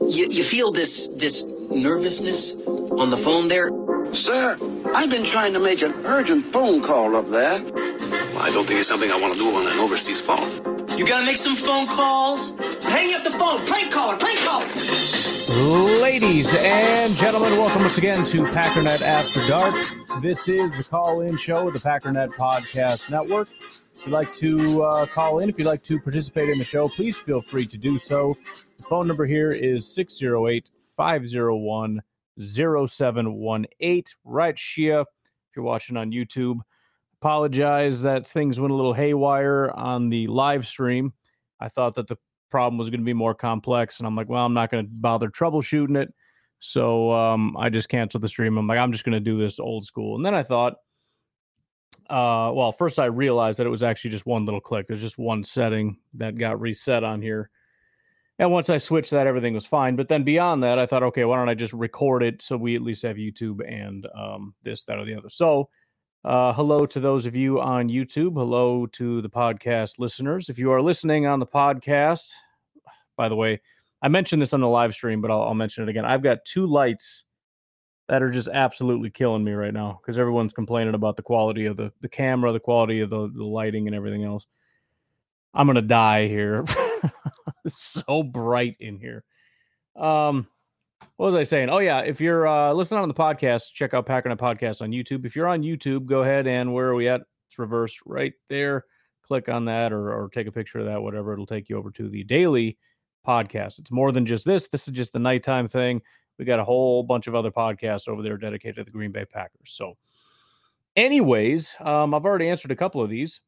You, you feel this this nervousness on the phone there? Sir, I've been trying to make an urgent phone call up there. Well, I don't think it's something I want to do on an overseas phone. You gotta make some phone calls. Hang up the phone. Prank caller. Prank caller. Ladies and gentlemen, welcome once again to Packernet After Dark. This is the call-in show of the Packernet Podcast Network. If you'd like to uh, call in, if you'd like to participate in the show, please feel free to do so. The phone number here is 608-501-0718. Right, Shia, if you're watching on YouTube. Apologize that things went a little haywire on the live stream. I thought that the problem was going to be more complex, and I'm like, well, I'm not going to bother troubleshooting it. So um, I just canceled the stream. I'm like, I'm just going to do this old school. And then I thought, uh, well, first I realized that it was actually just one little click. There's just one setting that got reset on here. And once I switched that, everything was fine. But then beyond that, I thought, okay, why don't I just record it so we at least have YouTube and um, this, that, or the other. So, uh, hello to those of you on YouTube. Hello to the podcast listeners. If you are listening on the podcast, by the way, I mentioned this on the live stream, but I'll, I'll mention it again. I've got two lights that are just absolutely killing me right now because everyone's complaining about the quality of the, the camera, the quality of the, the lighting, and everything else. I'm gonna die here. it's so bright in here. Um, what was I saying? Oh yeah, if you're uh, listening on the podcast, check out Packernet Podcast on YouTube. If you're on YouTube, go ahead and where are we at? It's reversed right there. Click on that or, or take a picture of that, whatever. It'll take you over to the daily podcast. It's more than just this. This is just the nighttime thing. We got a whole bunch of other podcasts over there dedicated to the Green Bay Packers. So, anyways, um, I've already answered a couple of these,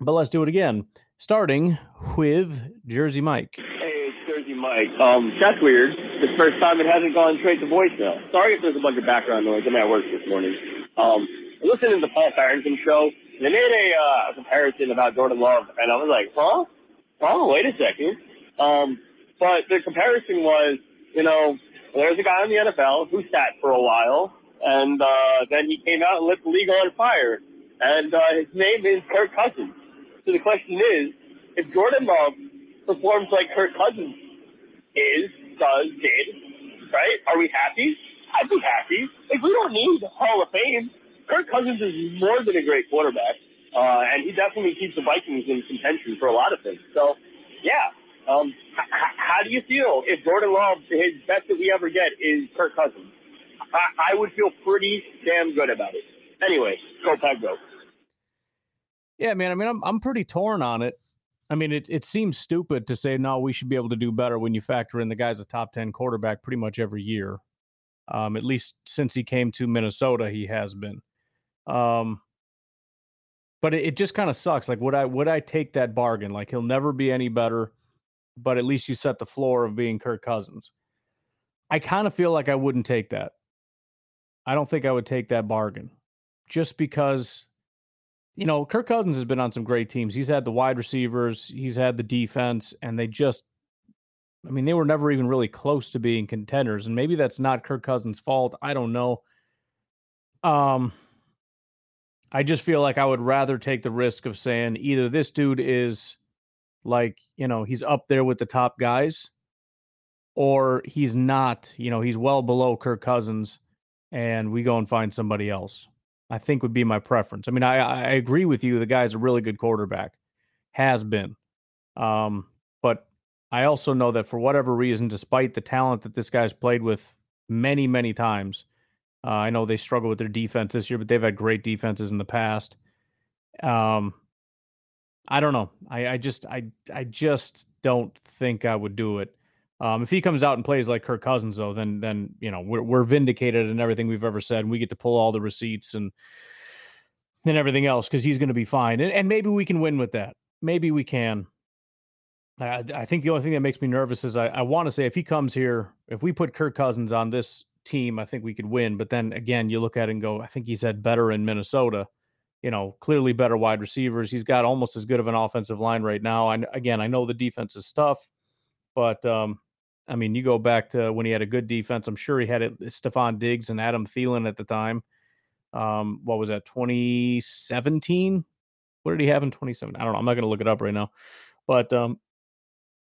but let's do it again. Starting with Jersey Mike. Hey, it's Jersey Mike. Um, that's weird. The first time it hasn't gone straight to voicemail. Sorry if there's a bunch of background noise. I'm at work this morning. Um, I listened to the Paul Farrington show. They made a uh, comparison about Jordan Love, and I was like, huh? Oh, wait a second. Um, but the comparison was, you know, there's a guy in the NFL who sat for a while, and uh, then he came out and lit the league on fire. And uh, his name is Kirk Cousins. So the question is, if Jordan Love performs like Kirk Cousins is, does, did, right? Are we happy? I'd be happy. Like, we don't need Hall of Fame. Kirk Cousins is more than a great quarterback, uh, and he definitely keeps the Vikings in contention for a lot of things. So, yeah. Um, h- how do you feel if Jordan Love, his best that we ever get is Kirk Cousins? I, I would feel pretty damn good about it. Anyway, go Pack go. Yeah, man. I mean, I'm I'm pretty torn on it. I mean, it it seems stupid to say no. We should be able to do better when you factor in the guy's a top ten quarterback pretty much every year. Um, at least since he came to Minnesota, he has been. Um, but it, it just kind of sucks. Like, would I would I take that bargain? Like, he'll never be any better, but at least you set the floor of being Kirk Cousins. I kind of feel like I wouldn't take that. I don't think I would take that bargain, just because you know, Kirk Cousins has been on some great teams. He's had the wide receivers, he's had the defense, and they just, I mean, they were never even really close to being contenders. And maybe that's not Kirk Cousins' fault. I don't know. Um, I just feel like I would rather take the risk of saying either this dude is like, you know, he's up there with the top guys, or he's not, you know, he's well below Kirk Cousins and we go and find somebody else. I think would be my preference. I mean, I, I agree with you. The guy's a really good quarterback, has been. Um, but I also know that for whatever reason, despite the talent that this guy's played with many, many times, uh, I know they struggle with their defense this year, but they've had great defenses in the past. Um, I don't know. I, I just, I, I just don't think I would do it. Um, if he comes out and plays like Kirk Cousins, though, then then you know we're we're vindicated in everything we've ever said. And we get to pull all the receipts and and everything else because he's going to be fine. And, and maybe we can win with that. Maybe we can. I, I think the only thing that makes me nervous is I, I want to say if he comes here, if we put Kirk Cousins on this team, I think we could win. But then again, you look at it and go, I think he's had better in Minnesota. You know, clearly better wide receivers. He's got almost as good of an offensive line right now. And again, I know the defense is tough, but um, I mean, you go back to when he had a good defense. I'm sure he had it, Stefon Diggs and Adam Thielen at the time. Um, what was that, 2017? What did he have in 2017? I don't know. I'm not going to look it up right now. But um,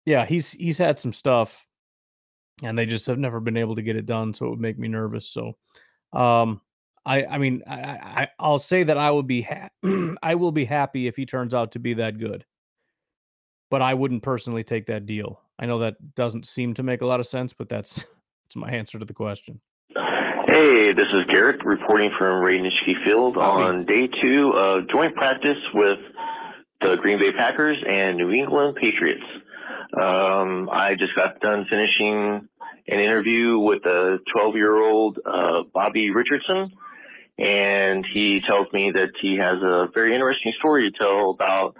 yeah, he's he's had some stuff, and they just have never been able to get it done. So it would make me nervous. So, um, I I mean, I, I I'll say that I will be ha- I will be happy if he turns out to be that good. But I wouldn't personally take that deal. I know that doesn't seem to make a lot of sense, but that's that's my answer to the question. Hey, this is Garrett reporting from Ray Nitschke Field on day two of joint practice with the Green Bay Packers and New England Patriots. Um, I just got done finishing an interview with a 12 year old uh, Bobby Richardson, and he tells me that he has a very interesting story to tell about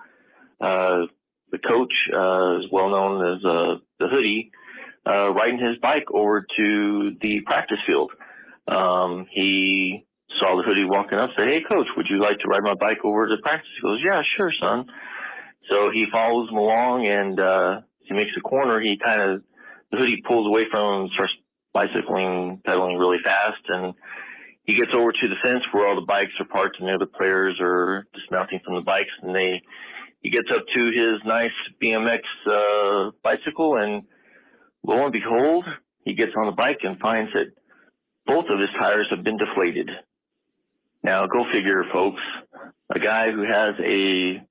uh, the coach, uh, well known as uh, the hoodie, uh, riding his bike over to the practice field. Um, he saw the hoodie walking up, said, "Hey, coach, would you like to ride my bike over to practice?" He goes, "Yeah, sure, son." So he follows him along, and uh, he makes a corner. He kind of the hoodie pulls away from him, starts bicycling, pedaling really fast, and he gets over to the fence where all the bikes are parked and the other players are dismounting from the bikes, and they he gets up to his nice BMX uh, bicycle, and lo and behold, he gets on the bike and finds that both of his tires have been deflated. Now, go figure, folks. A guy who has a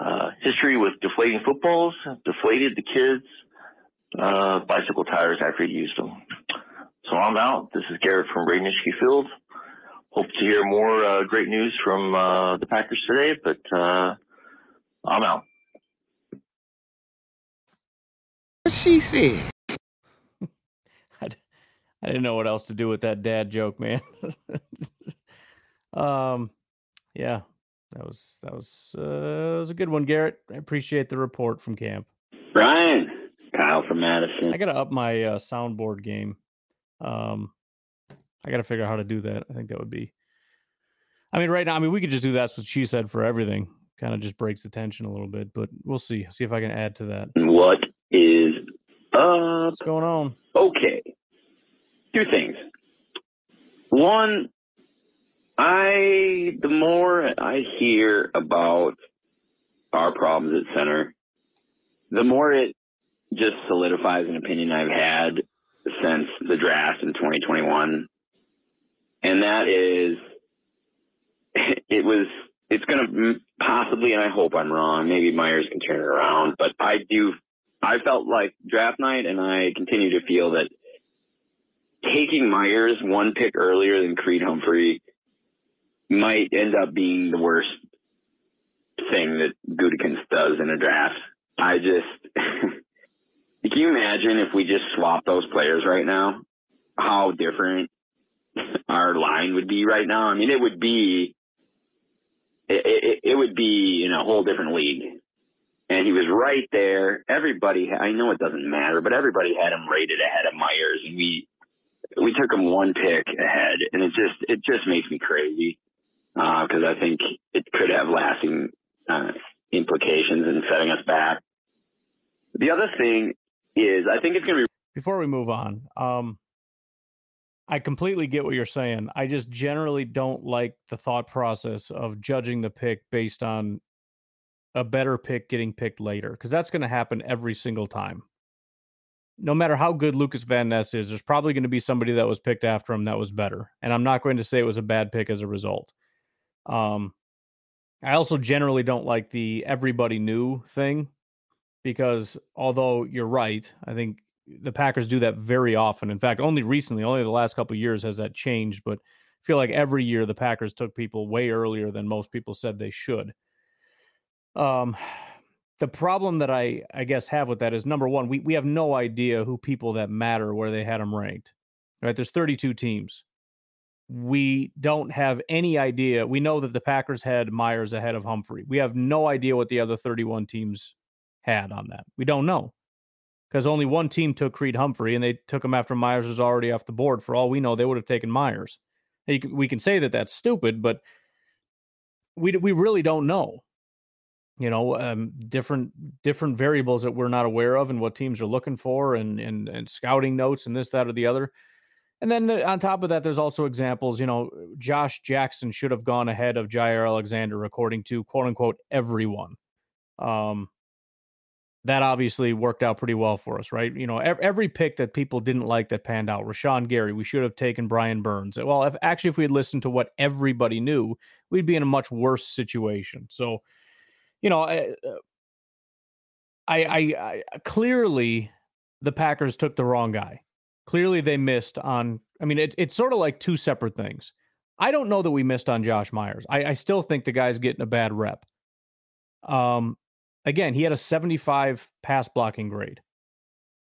uh, history with deflating footballs deflated the kids' uh, bicycle tires after he used them. So I'm out. This is Garrett from Ray Nitschke Field. Hope to hear more uh, great news from uh, the Packers today, but uh, I'm out. What She said. I, I didn't know what else to do with that dad joke, man. um, yeah, that was that was uh, that was a good one, Garrett. I appreciate the report from camp. Brian, Kyle from Madison. I gotta up my uh, soundboard game. Um, I gotta figure out how to do that. I think that would be. I mean, right now, I mean, we could just do that's what she said for everything kind of just breaks the tension a little bit. But we'll see. See if I can add to that. What is up? What's going on? Okay. Two things. One, I the more I hear about our problems at center, the more it just solidifies an opinion I've had since the draft in 2021. And that is it was it's going to possibly, and I hope I'm wrong. Maybe Myers can turn it around, but I do. I felt like draft night, and I continue to feel that taking Myers one pick earlier than Creed Humphrey might end up being the worst thing that Gutekunst does in a draft. I just can you imagine if we just swap those players right now? How different our line would be right now. I mean, it would be it, it, it would be in a whole different league. And he was right there. Everybody, I know it doesn't matter, but everybody had him rated ahead of Myers, and we we took him one pick ahead, and it just it just makes me crazy because uh, I think it could have lasting uh, implications in setting us back. The other thing is, I think it's going to be. Before we move on, um, I completely get what you're saying. I just generally don't like the thought process of judging the pick based on a better pick getting picked later because that's going to happen every single time. no matter how good Lukas Van Ness is, there's probably going to be somebody that was picked after him that was better. And I'm not going to say it was a bad pick as a result. Um, I also generally don't like the everybody knew thing because although you're right, I think the Packers do that very often. In fact, only recently, only the last couple years has that changed, but I feel like every year the Packers took people way earlier than most people said they should. Um the problem that I I guess have with that is number one, we we have no idea who people that matter where they had them ranked. Right? There's 32 teams. We don't have any idea. We know that the Packers had Myers ahead of Humphrey. We have no idea what the other 31 teams had on that. We don't know because only one team took Creed Humphrey and they took him after Myers was already off the board. For all we know, they would have taken Myers. We can say that that's stupid, but we we really don't know you know um, different different variables that we're not aware of and what teams are looking for and and and scouting notes and this that or the other and then the, on top of that there's also examples you know josh jackson should have gone ahead of jaire alexander according to quote unquote everyone um that obviously worked out pretty well for us, right? You know, every, pick that people didn't like that panned out. Rashan Gary, we should have taken Brian Burns. Well, if actually if we had listened to what everybody knew, we'd be in a much worse situation. So, you know, I, uh, I, I, I clearly the Packers took the wrong guy. Clearly they missed on. I mean, it, it's sort of like two separate things. I don't know that we missed on Josh Myers. I, I still think the guy's getting a bad rep. Um, again, he had a 75 pass blocking grade.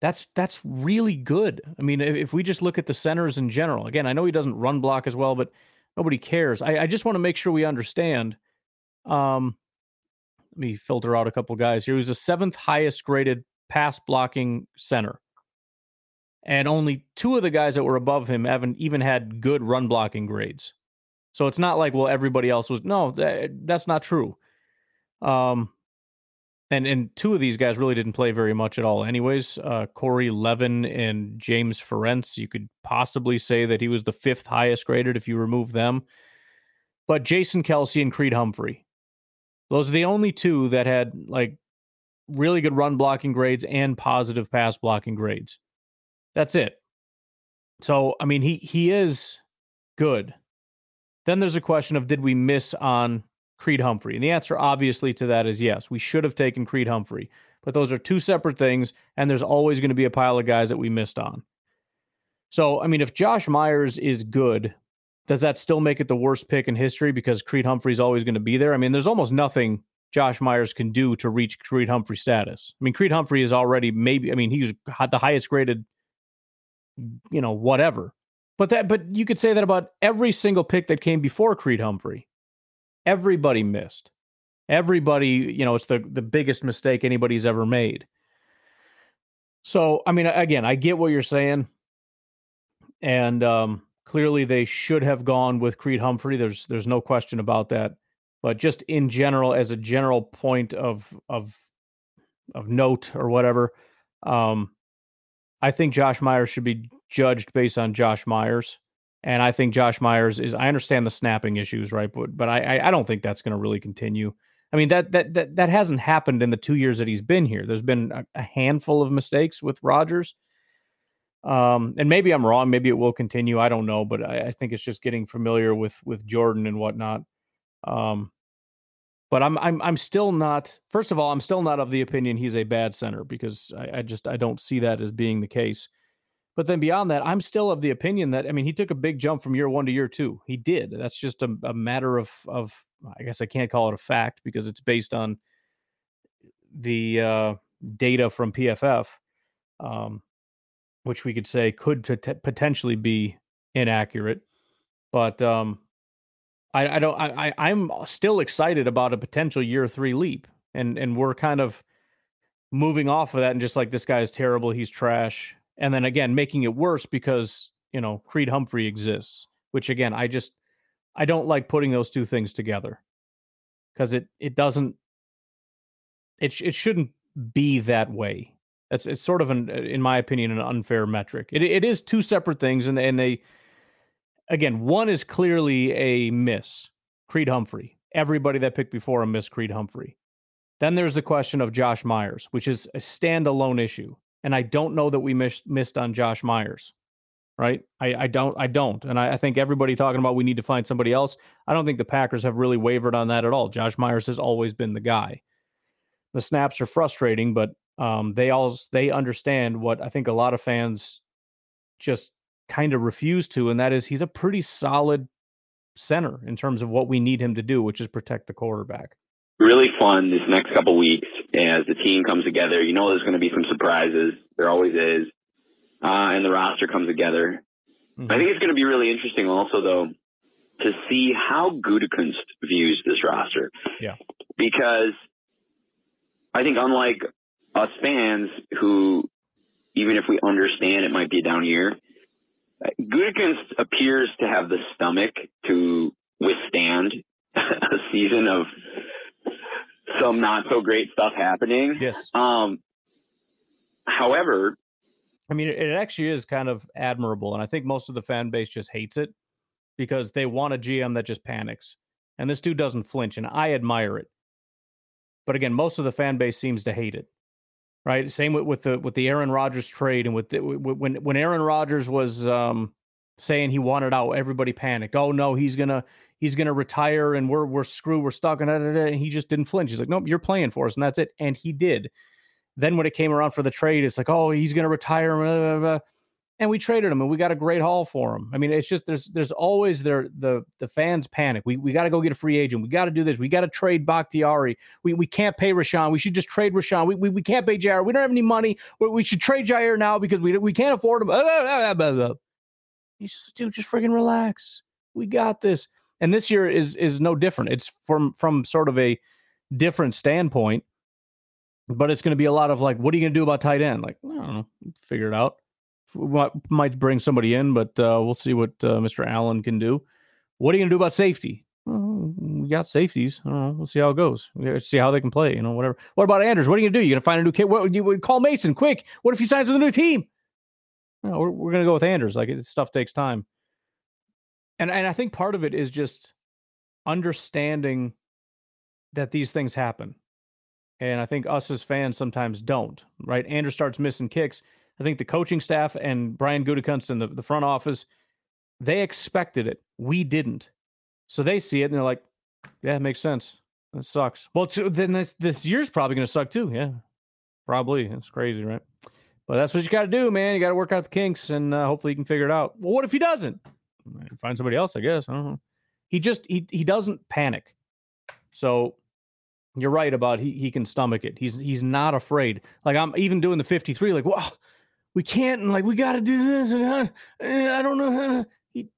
That's that's really good. I mean, if, if we just look at the centers in general, again, I know he doesn't run block as well, but nobody cares. I, I just want to make sure we understand. Um, let me filter out a couple guys here. He was the seventh highest graded pass blocking center. And only two of the guys that were above him haven't even had good run blocking grades. So it's not like, well, everybody else was. No, that, that's not true. Um, and and two of these guys really didn't play very much at all, anyways. Uh, Corey Levin and James Ferentz. You could possibly say that he was the fifth highest graded if you remove them. But Jason Kelce and Creed Humphrey, those are the only two that had like really good run blocking grades and positive pass blocking grades. That's it. So, I mean, he he is good. Then there's a question of did we miss on Creed Humphrey? And the answer obviously to that is yes. We should have taken Creed Humphrey. But those are two separate things and there's always going to be a pile of guys that we missed on. So, I mean, if Josh Myers is good, does that still make it the worst pick in history because Creed Humphrey's always going to be there? I mean, there's almost nothing Josh Myers can do to reach Creed Humphrey status. I mean, Creed Humphrey is already maybe, I mean, he was the highest graded, you know, whatever. But that, but you could say that about every single pick that came before Creed Humphrey. Everybody missed. Everybody, you know, it's the the biggest mistake anybody's ever made. So, I mean, again, I get what you're saying, and um, Clearly, they should have gone with Creed Humphrey. There's there's no question about that. But just in general, as a general point of of of note or whatever, um, I think Josh Myers should be judged based on Josh Myers. And I think Josh Myers is. I understand the snapping issues, right? But but I I don't think that's going to really continue. I mean that that that that hasn't happened in the two years that he's been here. There's been a, a handful of mistakes with Rodgers, um, and maybe I'm wrong. Maybe it will continue. I don't know, but I, I think it's just getting familiar with with Jordan and whatnot. Um, but I'm I'm I'm still not. First of all, I'm still not of the opinion he's a bad center because I, I just I don't see that as being the case. But then beyond that, I'm still of the opinion that I mean he took a big jump from year one to year two. He did. That's just a, a matter of of I guess I can't call it a fact because it's based on the uh, data from PFF. Um, which we could say could pot- potentially be inaccurate. But um, I, I don't. I, I'm still excited about a potential year three leap, and and we're kind of moving off of that and just like this guy is terrible, he's trash, and then again making it worse because you know Creed Humphrey exists, which again I just I don't like putting those two things together because it it doesn't it it shouldn't be that way. That's it's sort of an, uh, in my opinion, an unfair metric. It it is two separate things, and and they again, one is clearly a miss. Creed Humphrey. Everybody that picked before him missed Creed Humphrey. Then there's the question of Josh Myers, which is a standalone issue. And I don't know that we missed missed on Josh Myers. Right. I, I don't I don't. And I, I think everybody talking about we need to find somebody else. I don't think the Packers have really wavered on that at all. Josh Myers has always been the guy. The snaps are frustrating, but um, they all they understand what I think a lot of fans just kind of refuse to, and that is he's a pretty solid center in terms of what we need him to do, which is protect the quarterback. Really fun this next couple weeks as the team comes together. You know, there's going to be some surprises. There always is, uh, and the roster comes together. Mm-hmm. I think it's going to be really interesting, also though, to see how Gutekunst views this roster. Yeah, because I think unlike us fans who, even if we understand it might be a down year, Gutekunst appears to have the stomach to withstand a season of some not so great stuff happening. Yes. Um, however, I mean, it actually is kind of admirable, and I think most of the fan base just hates it because they want a GM that just panics, and this dude doesn't flinch, and I admire it. But again, most of the fan base seems to hate it right? Same with, with the with the Aaron Rodgers trade and with the, when when Aaron Rodgers was um, saying he wanted out, everybody panicked. Oh no, he's gonna he's gonna retire and we're we're screwed, we're stuck, and, and he just didn't flinch. He's like, nope, you're playing for us, and that's it. And he did. Then when it came around for the trade, it's like, oh, he's gonna retire. Blah, blah, blah and we traded him and we got a great haul for him. I mean, it's just there's there's always there the the fans panic. We we got to go get a free agent. We got to do this. We got to trade Bakhtiari. We we can't pay Rashan. We should just trade Rashan. We we, we can't pay Jaire. We don't have any money. We, we should trade Jaire now because we we can't afford him. He's just dude, just freaking relax. We got this. And this year is is no different. It's from from sort of a different standpoint, but it's going to be a lot of like, what are you going to do about tight end? Like, I don't know, figure it out might bring somebody in, but uh, we'll see what uh, Mr. Allen can do. What are you going to do about safety? Well, we got safeties. I don't know. We'll see how it goes. We'll see how they can play. You know, whatever. What about Anders? What are you going to do? You going to find a new kid? What you would call Mason quick? What if he signs with a new team? No, we're we're going to go with Anders. Like it, stuff takes time. And and I think part of it is just understanding that these things happen. And I think us as fans sometimes don't. Right? Anders starts missing kicks I think the coaching staff and Brian Gutekunst and the, the front office, they expected it. We didn't. So they see it and they're like, yeah, it makes sense. It sucks. Well, then this, this year's probably going to suck too. Yeah, probably. It's crazy, right? But that's what you got to do, man. You got to work out the kinks and uh, hopefully you can figure it out. Well, what if he doesn't? Find somebody else, I guess. I don't know. He just, he, he doesn't panic. So you're right about he, he can stomach it. He's, he's not afraid. Like I'm even doing the 53, like, well, we can't and like we got to do this and I, I don't know he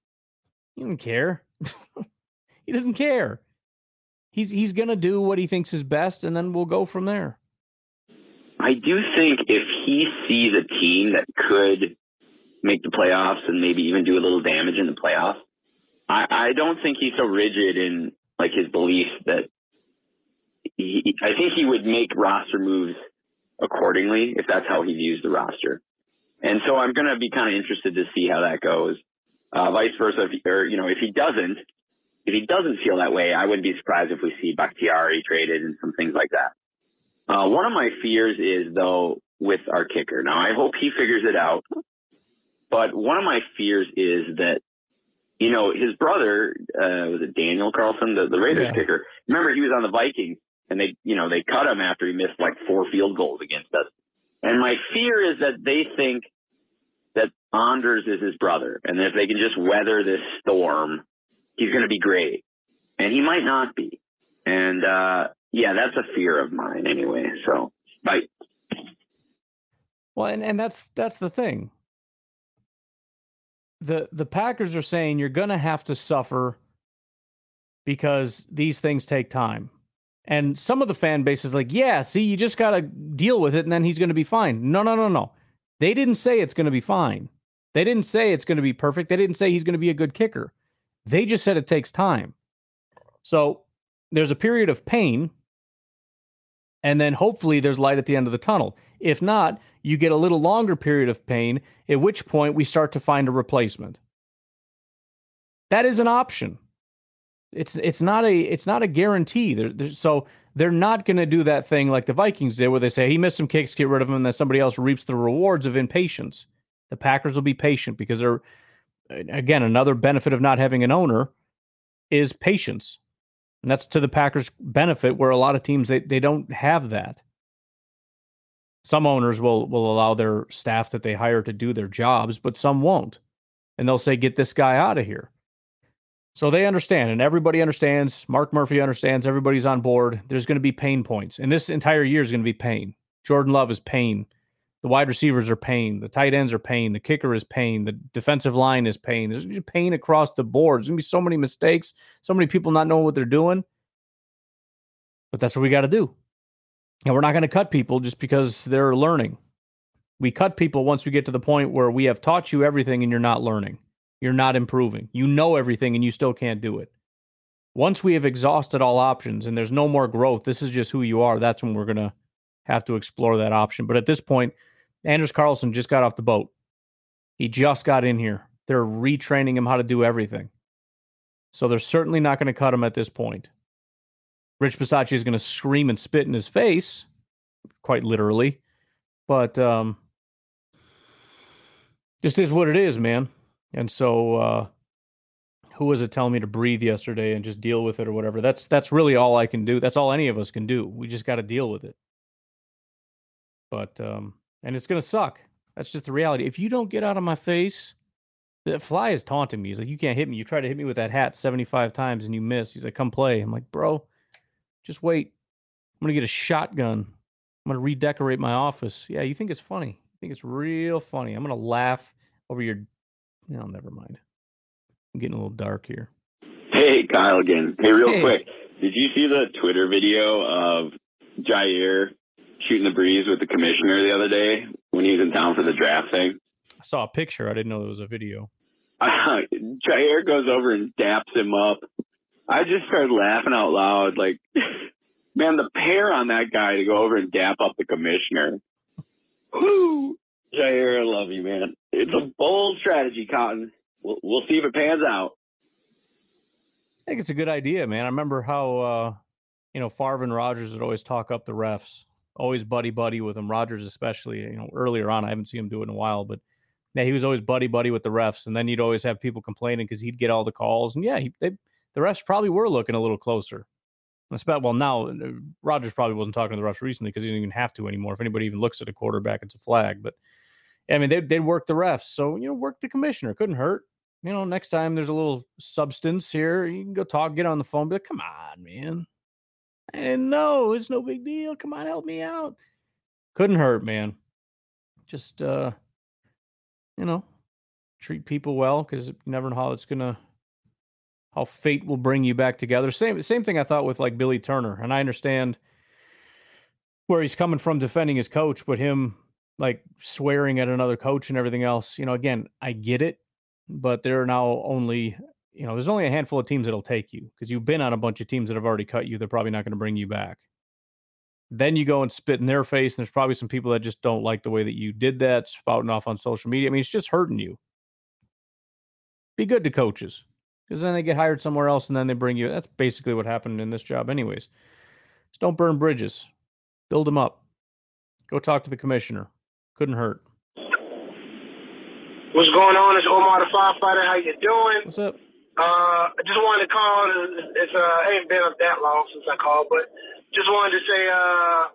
he doesn't care he doesn't care he's he's gonna do what he thinks is best and then we'll go from there i do think if he sees a team that could make the playoffs and maybe even do a little damage in the playoffs i i don't think he's so rigid in like his belief that he, i think he would make roster moves accordingly if that's how he views the roster and so I'm going to be kind of interested to see how that goes. Uh, vice versa, if, or you know, if he doesn't, if he doesn't feel that way, I wouldn't be surprised if we see Bakhtiari traded and some things like that. Uh, one of my fears is though with our kicker. Now I hope he figures it out, but one of my fears is that you know his brother uh, was it Daniel Carlson, the, the Raiders yeah. kicker. Remember he was on the Vikings and they you know they cut him after he missed like four field goals against us. And my fear is that they think that Anders is his brother, and if they can just weather this storm, he's going to be great. And he might not be. And uh, yeah, that's a fear of mine anyway. So, bye. Well, and, and that's that's the thing. The the Packers are saying you're going to have to suffer because these things take time. And some of the fan base is like, yeah, see, you just got to deal with it and then he's going to be fine. No, no, no, no. They didn't say it's going to be fine. They didn't say it's going to be perfect. They didn't say he's going to be a good kicker. They just said it takes time. So there's a period of pain. And then hopefully there's light at the end of the tunnel. If not, you get a little longer period of pain, at which point we start to find a replacement. That is an option. It's it's not a it's not a guarantee. There, so They're not going to do that thing like the Vikings did, where they say he missed some kicks, get rid of him, and then somebody else reaps the rewards of impatience. The Packers will be patient because they're, again, another benefit of not having an owner is patience. And that's to the Packers' benefit, where a lot of teams they, they don't have that. Some owners will will allow their staff that they hire to do their jobs, but some won't. And they'll say, get this guy out of here. So they understand, and everybody understands. Mark Murphy understands. Everybody's on board. There's going to be pain points, and this entire year is going to be pain. Jordan Love is pain. The wide receivers are pain. The tight ends are pain. The kicker is pain. The defensive line is pain. There's pain across the board. There's going to be so many mistakes, so many people not knowing what they're doing. But that's what we got to do. And we're not going to cut people just because they're learning. We cut people once we get to the point where we have taught you everything and you're not learning. You're not improving. You know everything and you still can't do it. Once we have exhausted all options and there's no more growth, this is just who you are. That's when we're going to have to explore that option. But at this point, Anders Carlson just got off the boat. He just got in here. They're retraining him how to do everything. So they're certainly not going to cut him at this point. Rich Bisaccia is going to scream and spit in his face, quite literally. But um, just is what it is, man. And so, uh, who was it telling me to breathe yesterday and just deal with it or whatever? That's that's really all I can do. That's all any of us can do. We just got to deal with it. But um, and it's gonna suck. That's just the reality. If you don't get out of my face, the fly is taunting me. He's like, you can't hit me. You try to hit me with that hat 75 times and you miss. He's like, come play. I'm like, bro, just wait. I'm gonna get a shotgun. I'm gonna redecorate my office. Yeah, you think it's funny? You think it's real funny? I'm gonna laugh over your. No, never mind. I'm getting a little dark here. Hey, Kyle again. Hey, real Hey. quick, did you see the Twitter video of Jaire shooting the breeze with the commissioner the other day when he was in town for the draft thing? I saw a picture. I didn't know there was a video. Jaire goes over and daps him up. I just started laughing out loud. Like, man, the pair on that guy to go over and dap up the commissioner. Whoo! Jaire, I love you, man. It's a bold strategy, Cotton. We'll, we'll see if it pans out. I think it's a good idea, man. I remember how uh, you know Favre and Rodgers would always talk up the refs, always buddy buddy with them. Rodgers especially, you know, earlier on. I haven't seen him do it in a while, but yeah, he was always buddy buddy with the refs, and then you'd always have people complaining because he'd get all the calls, and yeah, he, they, the refs probably were looking a little closer. Especially, well, now uh, Rodgers probably wasn't talking to the refs recently because he didn't even have to anymore. If anybody even looks at a quarterback, it's a flag. But I mean, they they'd work the refs, so you know, work the commissioner couldn't hurt. You know, next time there's a little substance here, you can go talk, get on the phone, be like, "Come on, man, and didn't. It's no big deal. Come on, help me out." Couldn't hurt, man. Just uh, you know, treat people well because you never know how it's gonna how fate will bring you back together. Same same thing I thought with like Billy Turner, and I understand where he's coming from defending his coach, but him like swearing at another coach and everything else. You know, again, I get it, but there are now only you know there's only a handful of teams that'll take you because you've been on a bunch of teams that have already cut you. They're probably not going to bring you back. Then you go and spit in their face, and there's probably some people that just don't like the way that you did that, spouting off on social media. I mean, it's just hurting you. Be good to coaches because then they get hired somewhere else and then they bring you. That's basically what happened in this job, anyways. Just don't burn bridges, build them up. Go talk to the commissioner. Couldn't hurt. What's going on? It's Omar the firefighter. How you doing? What's up? Uh, I just wanted to call. It's uh, ain't been up that long since I called, but just wanted to say uh,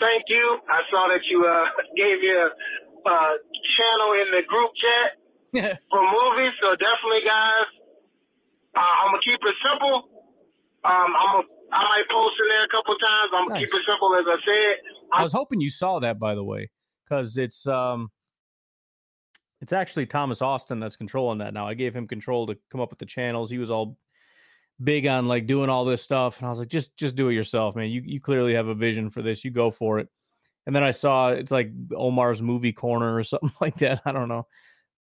thank you. I saw that you uh, gave your uh, channel in the group chat for movies, so definitely, guys. Uh, I'm gonna keep it simple. Um, I'm gonna, I might post in there a couple times. I'm gonna Nice. keep it simple, as I said. I was hoping you saw that, by the way, because it's um, it's actually Thomas Austin that's controlling that now. I gave him control to come up with the channels. He was all big on like doing all this stuff, and I was like, just just do it yourself, man. You you clearly have a vision for this. You go for it. And then I saw it's like Omar's movie corner or something like that. I don't know,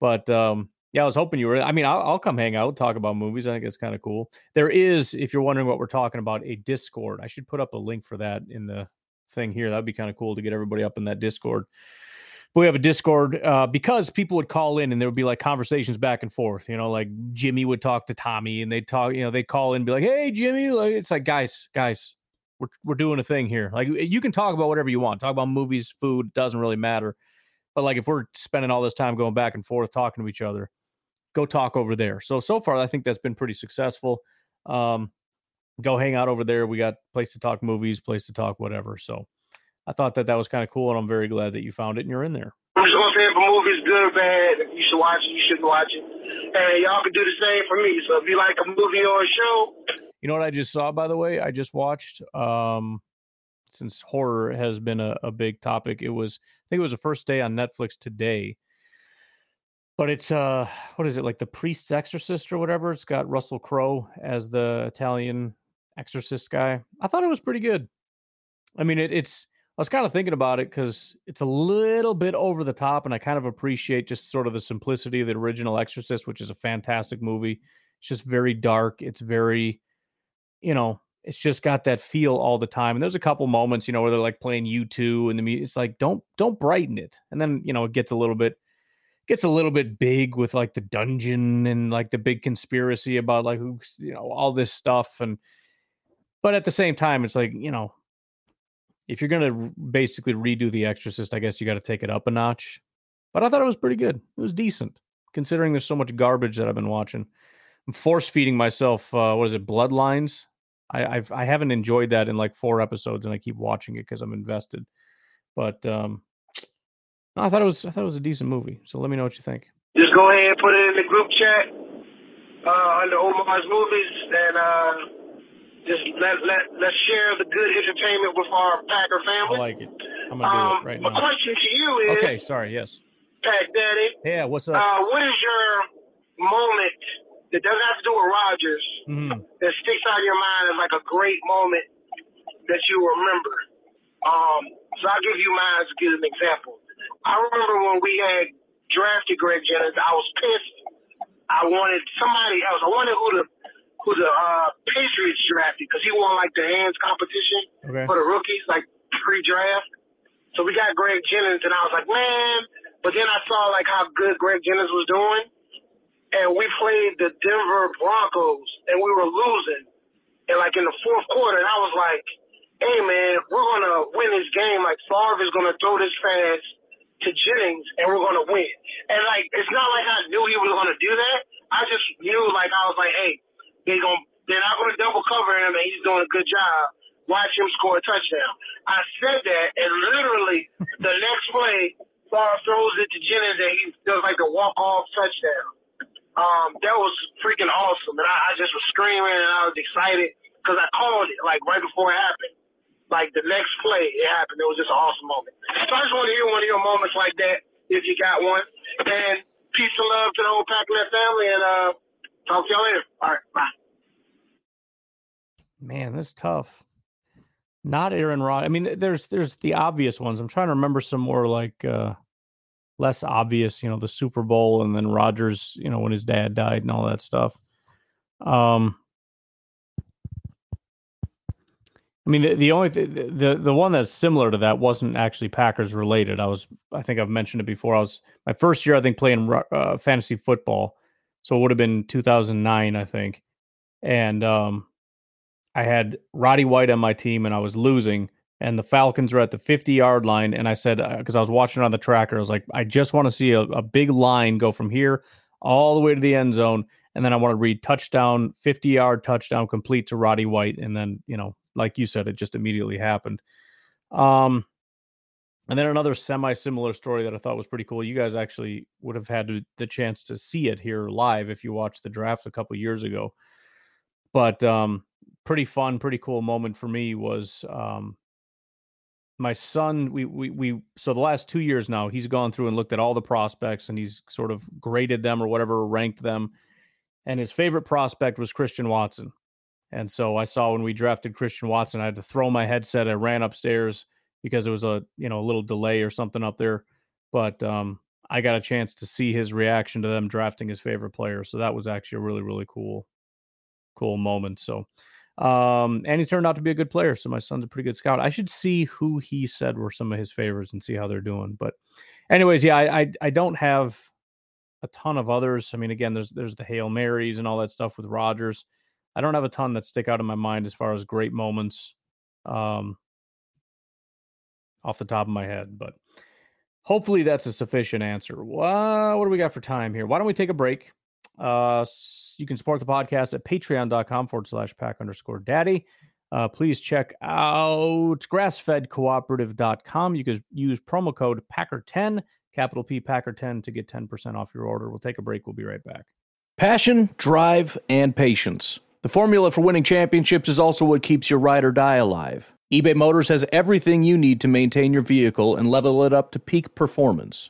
but um, yeah, I was hoping you were. I mean, I'll, I'll come hang out, talk about movies. I think it's kind of cool. There is, if you're wondering what we're talking about, a Discord. I should put up a link for that in the thing here. That'd be kind of cool to get everybody up in that Discord. But we have a Discord uh, because people would call in and there would be like conversations back and forth. You know, like Jimmy would talk to Tommy and they'd talk, you know, they'd call in and be like, hey, Jimmy. Like, it's like, guys, guys, we're we're doing a thing here. Like you can talk about whatever you want. Talk about movies, food, doesn't really matter. But like if we're spending all this time going back and forth talking to each other, go talk over there. So so far I think that's been pretty successful. Um go hang out over there. We got place to talk movies, place to talk whatever. So I thought that that was kind of cool and I'm very glad that you found it and you're in there. I'm just gonna say if a movie's good or bad, you should watch it, you shouldn't watch it. And y'all can do the same for me. So if you like a movie or a show, you know what I just saw, by the way? I just watched. Um, since horror has been a, a big topic, it was think it was the first day on Netflix today. But it's uh, what is it like the priest's exorcist or whatever? It's got Russell Crowe as the Italian exorcist guy. I thought it was pretty good. I mean, it, it's I was kind of thinking about it because it's a little bit over the top, and I kind of appreciate just sort of the simplicity of the original Exorcist, which is a fantastic movie. It's just very dark. It's very you know, it's just got that feel all the time. And there's a couple moments, you know, where they're like playing U2 and the music. It's like, don't don't brighten it. And then, you know, it gets a little bit gets a little bit big with like the dungeon and like the big conspiracy about like who you know, all this stuff. And but at the same time, it's like, you know, if you're gonna basically redo the exorcist, I guess you got to take it up a notch. But I thought it was pretty good. It was decent, considering there's so much garbage that I've been watching. I'm force feeding myself. Uh, what is it? Bloodlines. I, I've I haven't enjoyed that in like four episodes, and I keep watching it because I'm invested. But um, I thought it was I thought it was a decent movie. So let me know what you think. Just go ahead and put it in the group chat uh, under Omar's movies, and uh, just let let let's share the good entertainment with our Packer family. I like it. I'm gonna do um, it right now. My question to you is Okay, sorry. Yes. Pack Daddy. Yeah. What's up? Uh, what is your moment that doesn't have to do with Rodgers. mm-hmm. that sticks out in your mind as like a great moment that you remember? Um, so I'll give you mine to give an example. I remember when we had drafted Greg Jennings, I was pissed. I wanted somebody else. I wanted who the who the uh, Patriots drafted because he won like the hands competition okay. for the rookies, like pre-draft. So we got Greg Jennings, and I was like, man. But then I saw like how good Greg Jennings was doing, and we played the Denver Broncos, and we were losing. And like in the fourth quarter, and I was like, "Hey man, we're gonna win this game. Like Favre is gonna throw this pass to Jennings, and we're gonna win." And like, it's not like I knew he was gonna do that. I just knew, like, I was like, "Hey, they gonna they're not gonna double cover him, and he's doing a good job. Watch him score a touchdown." I said that, and literally the next play, Favre throws it to Jennings, and he does like a walk off touchdown um, that was freaking awesome. And I, I just was screaming and I was excited because I called it like right before it happened. Like the next play, it happened. It was just an awesome moment. So I just want to hear one of your moments like that, if you got one. And peace and love to the whole Packlet family. And uh, talk to y'all later. All right, bye. Man, this is tough. Not Aaron Rod. I mean, there's there's the obvious ones. I'm trying to remember some more like uh less obvious, you know, the Super Bowl and then Rodgers, you know, when his dad died and all that stuff. Um, I mean, the, the only th- the the one that's similar to that wasn't actually Packers related. I was, I think I've mentioned it before. I was my first year, I think, playing uh, fantasy football, so it would have been 2009, I think, and um, I had Roddy White on my team, and I was losing and the Falcons were at the 50 yard line. And I said, because uh, I was watching on the tracker, I was like, I just want to see a, a, big line go from here all the way to the end zone. And then I want to read touchdown, 50 yard touchdown complete to Roddy White. And then, you know, like you said, it just immediately happened. Um, and then another semi similar story that I thought was pretty cool. You guys actually would have had to, the chance to see it here live if you watched the draft a couple years ago. But um, pretty fun, pretty cool moment for me was um, my son we, we we so the last two years now he's gone through and looked at all the prospects and he's sort of graded them or whatever ranked them. And his favorite prospect was christian watson. And so i saw when we drafted christian watson i had to throw my headset i ran upstairs because it was a you know a little delay or something up there. But um i got a chance to see his reaction to them drafting his favorite player. So that was actually a really really cool cool moment. So um, and he turned out to be a good player. So my son's a pretty good scout. I should see who he said were some of his favorites and see how they're doing. But, anyways, yeah, I I, I don't have a ton of others. I mean, again, there's there's the hail marys and all that stuff with Rodgers. I don't have a ton that stick out in my mind as far as great moments. um, off the top of my head, but hopefully that's a sufficient answer. Well, what do we got for time here? Why don't we take a break? Uh, you can support the podcast at patreon.com forward slash pack underscore daddy. Uh, please check out grassfedcooperative.com. You can use promo code Packer10, capital P Packer10 to get 10% off your order. We'll take a break. We'll be right back. Passion, drive, and patience. The formula for winning championships is also what keeps your ride or die alive. eBay Motors has everything you need to maintain your vehicle and level it up to peak performance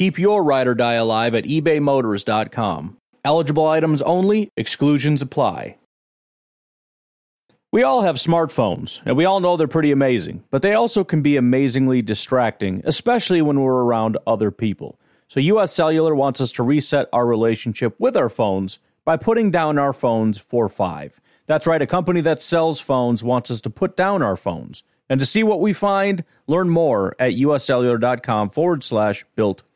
Keep your ride or die alive at ebaymotors.com. Eligible items only, exclusions apply. We all have smartphones, and we all know they're pretty amazing, but they also can be amazingly distracting, especially when we're around other people. So, US Cellular wants us to reset our relationship with our phones by putting down our phones for five. That's right, a company that sells phones wants us to put down our phones. And to see what we find, learn more at uscellular.com forward slash built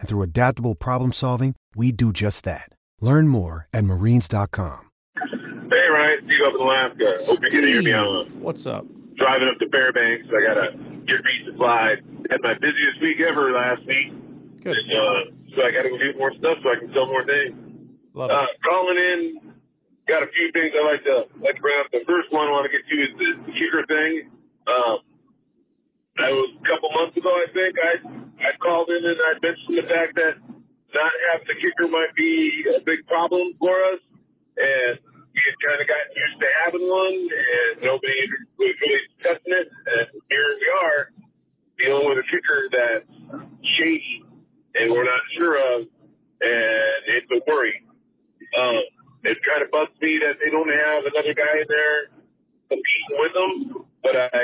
And through adaptable problem solving, we do just that. Learn more at marines.com. Hey, Ryan, Steve up in Alaska. Hope you can hear me. I'm uh, What's up? driving up to Fairbanks. I got a get resupplied. Had my busiest week ever last week. Good. And, uh, so I got to go do more stuff so I can sell more things. Love Uh, it. calling in, got a few things I'd like to like to bring up. The first one I want to get to is the kicker thing. Um, that was a couple months ago, I think. I I called in and I mentioned the fact that not having the kicker might be a big problem for us, and we had kind of gotten used to having one, and nobody was really testing it. And here we are dealing with a kicker that's shady, and we're not sure of, and it's a worry. Um, it kind of bugs me that they don't have another guy in there competing with them, but I,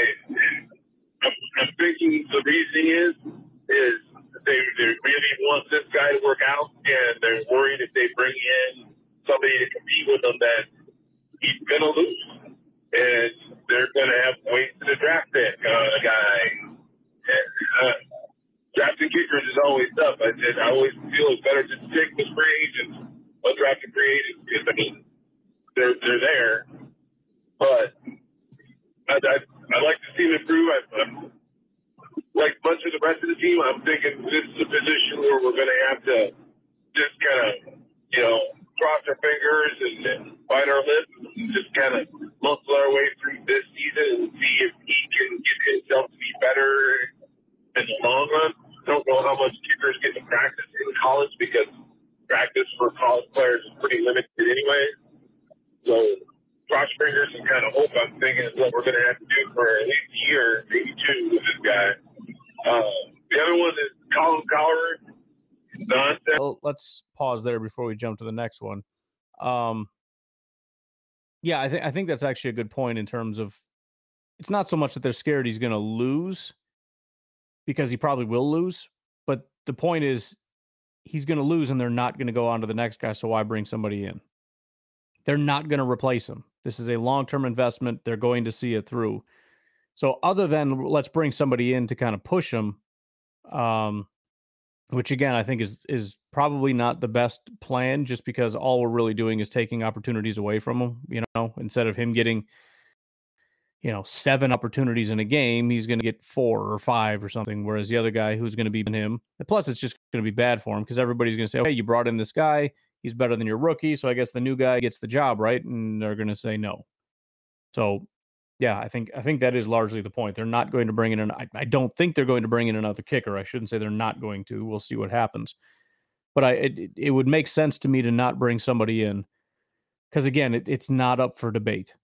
I'm, I'm thinking the reasoning is is they they really want this guy to work out, and they're worried if they bring in somebody to compete with them that he's gonna lose, and they're have to wait to the draft pick uh, guy. And, uh, drafting kickers is always tough. I said I always feel it's better to take the free agents, undrafted free agents, because I mean they're they're there, but I I I like to see him improve. I, I'm like much of the rest of the team. I'm thinking this is a position where we're going to have to just kind of you know cross our fingers and, bite our lips and just kind of muscle our way through this season and see if he can get himself to be better in the long run. Don't know how much kickers get to practice in college because practice for college players is pretty limited anyway. So cross fingers and kind of hope I'm thinking is what we're going to have to do for at least a year, maybe two with this guy. Uh, the other one is Colin. Nonsense. Well, let's pause there before we jump to the next one. Um, yeah, I think I think that's actually a good point in terms of it's not so much that they're scared he's going to lose because he probably will lose, but the point is he's going to lose and they're not going to go on to the next guy. So why bring somebody in? They're not going to replace him. This is a long term investment. They're going to see it through. So other than let's bring somebody in to kind of push him, um, which again I think is is probably not the best plan, just because all we're really doing is taking opportunities away from him. You know, instead of him getting, you know, seven opportunities in a game, he's going to get four or five or something. Whereas the other guy who's going to be in him, plus it's just going to be bad for him because everybody's going to say, "Okay, you brought in this guy, he's better than your rookie, so I guess the new guy gets the job, right?" And they're going to say no. So yeah, I think I think that is largely the point. They're not going to bring in an. I, I, don't think they're going to bring in another kicker. I shouldn't say they're not going to. We'll see what happens. But I it, it would make sense to me to not bring somebody in because again, it, it's not up for debate.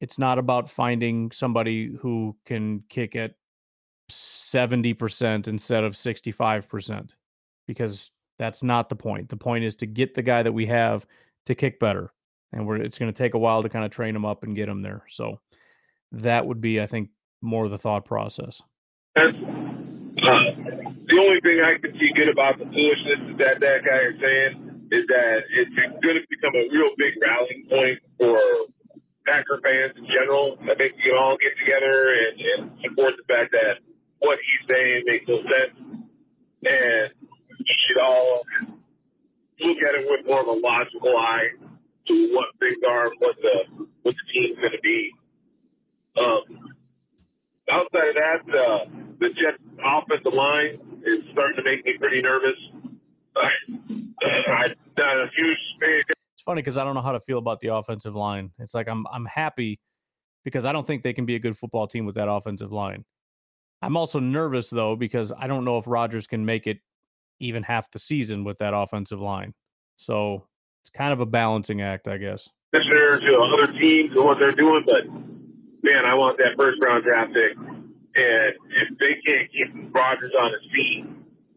It's not about finding somebody who can kick at seventy percent instead of sixty five percent because that's not the point. The point is to get the guy that we have to kick better, and we're it's going to take a while to kind of train him up and get him there. So that would be, I think, more of the thought process. uh, the only thing I can see good about the foolishness that that guy is saying is that it's going to become a real big rallying point for Packer fans in general. I think we can all get together and, and support the fact that what he's saying makes no sense, and we should all look at it with more of a logical eye to what things are, what the what the team's going to be. Um, outside of that, uh, the Jets offensive line is starting to make me pretty nervous. I, I'm not a huge fan. It's funny because I don't know how to feel about the offensive line. It's like I'm I'm happy because I don't think they can be a good football team with that offensive line. I'm also nervous though because I don't know if Rodgers can make it even half the season with that offensive line. So it's kind of a balancing act, I guess. Listener to other teams and what they're doing, but man, I want that first round draft pick. And if they can't keep Rodgers on his feet,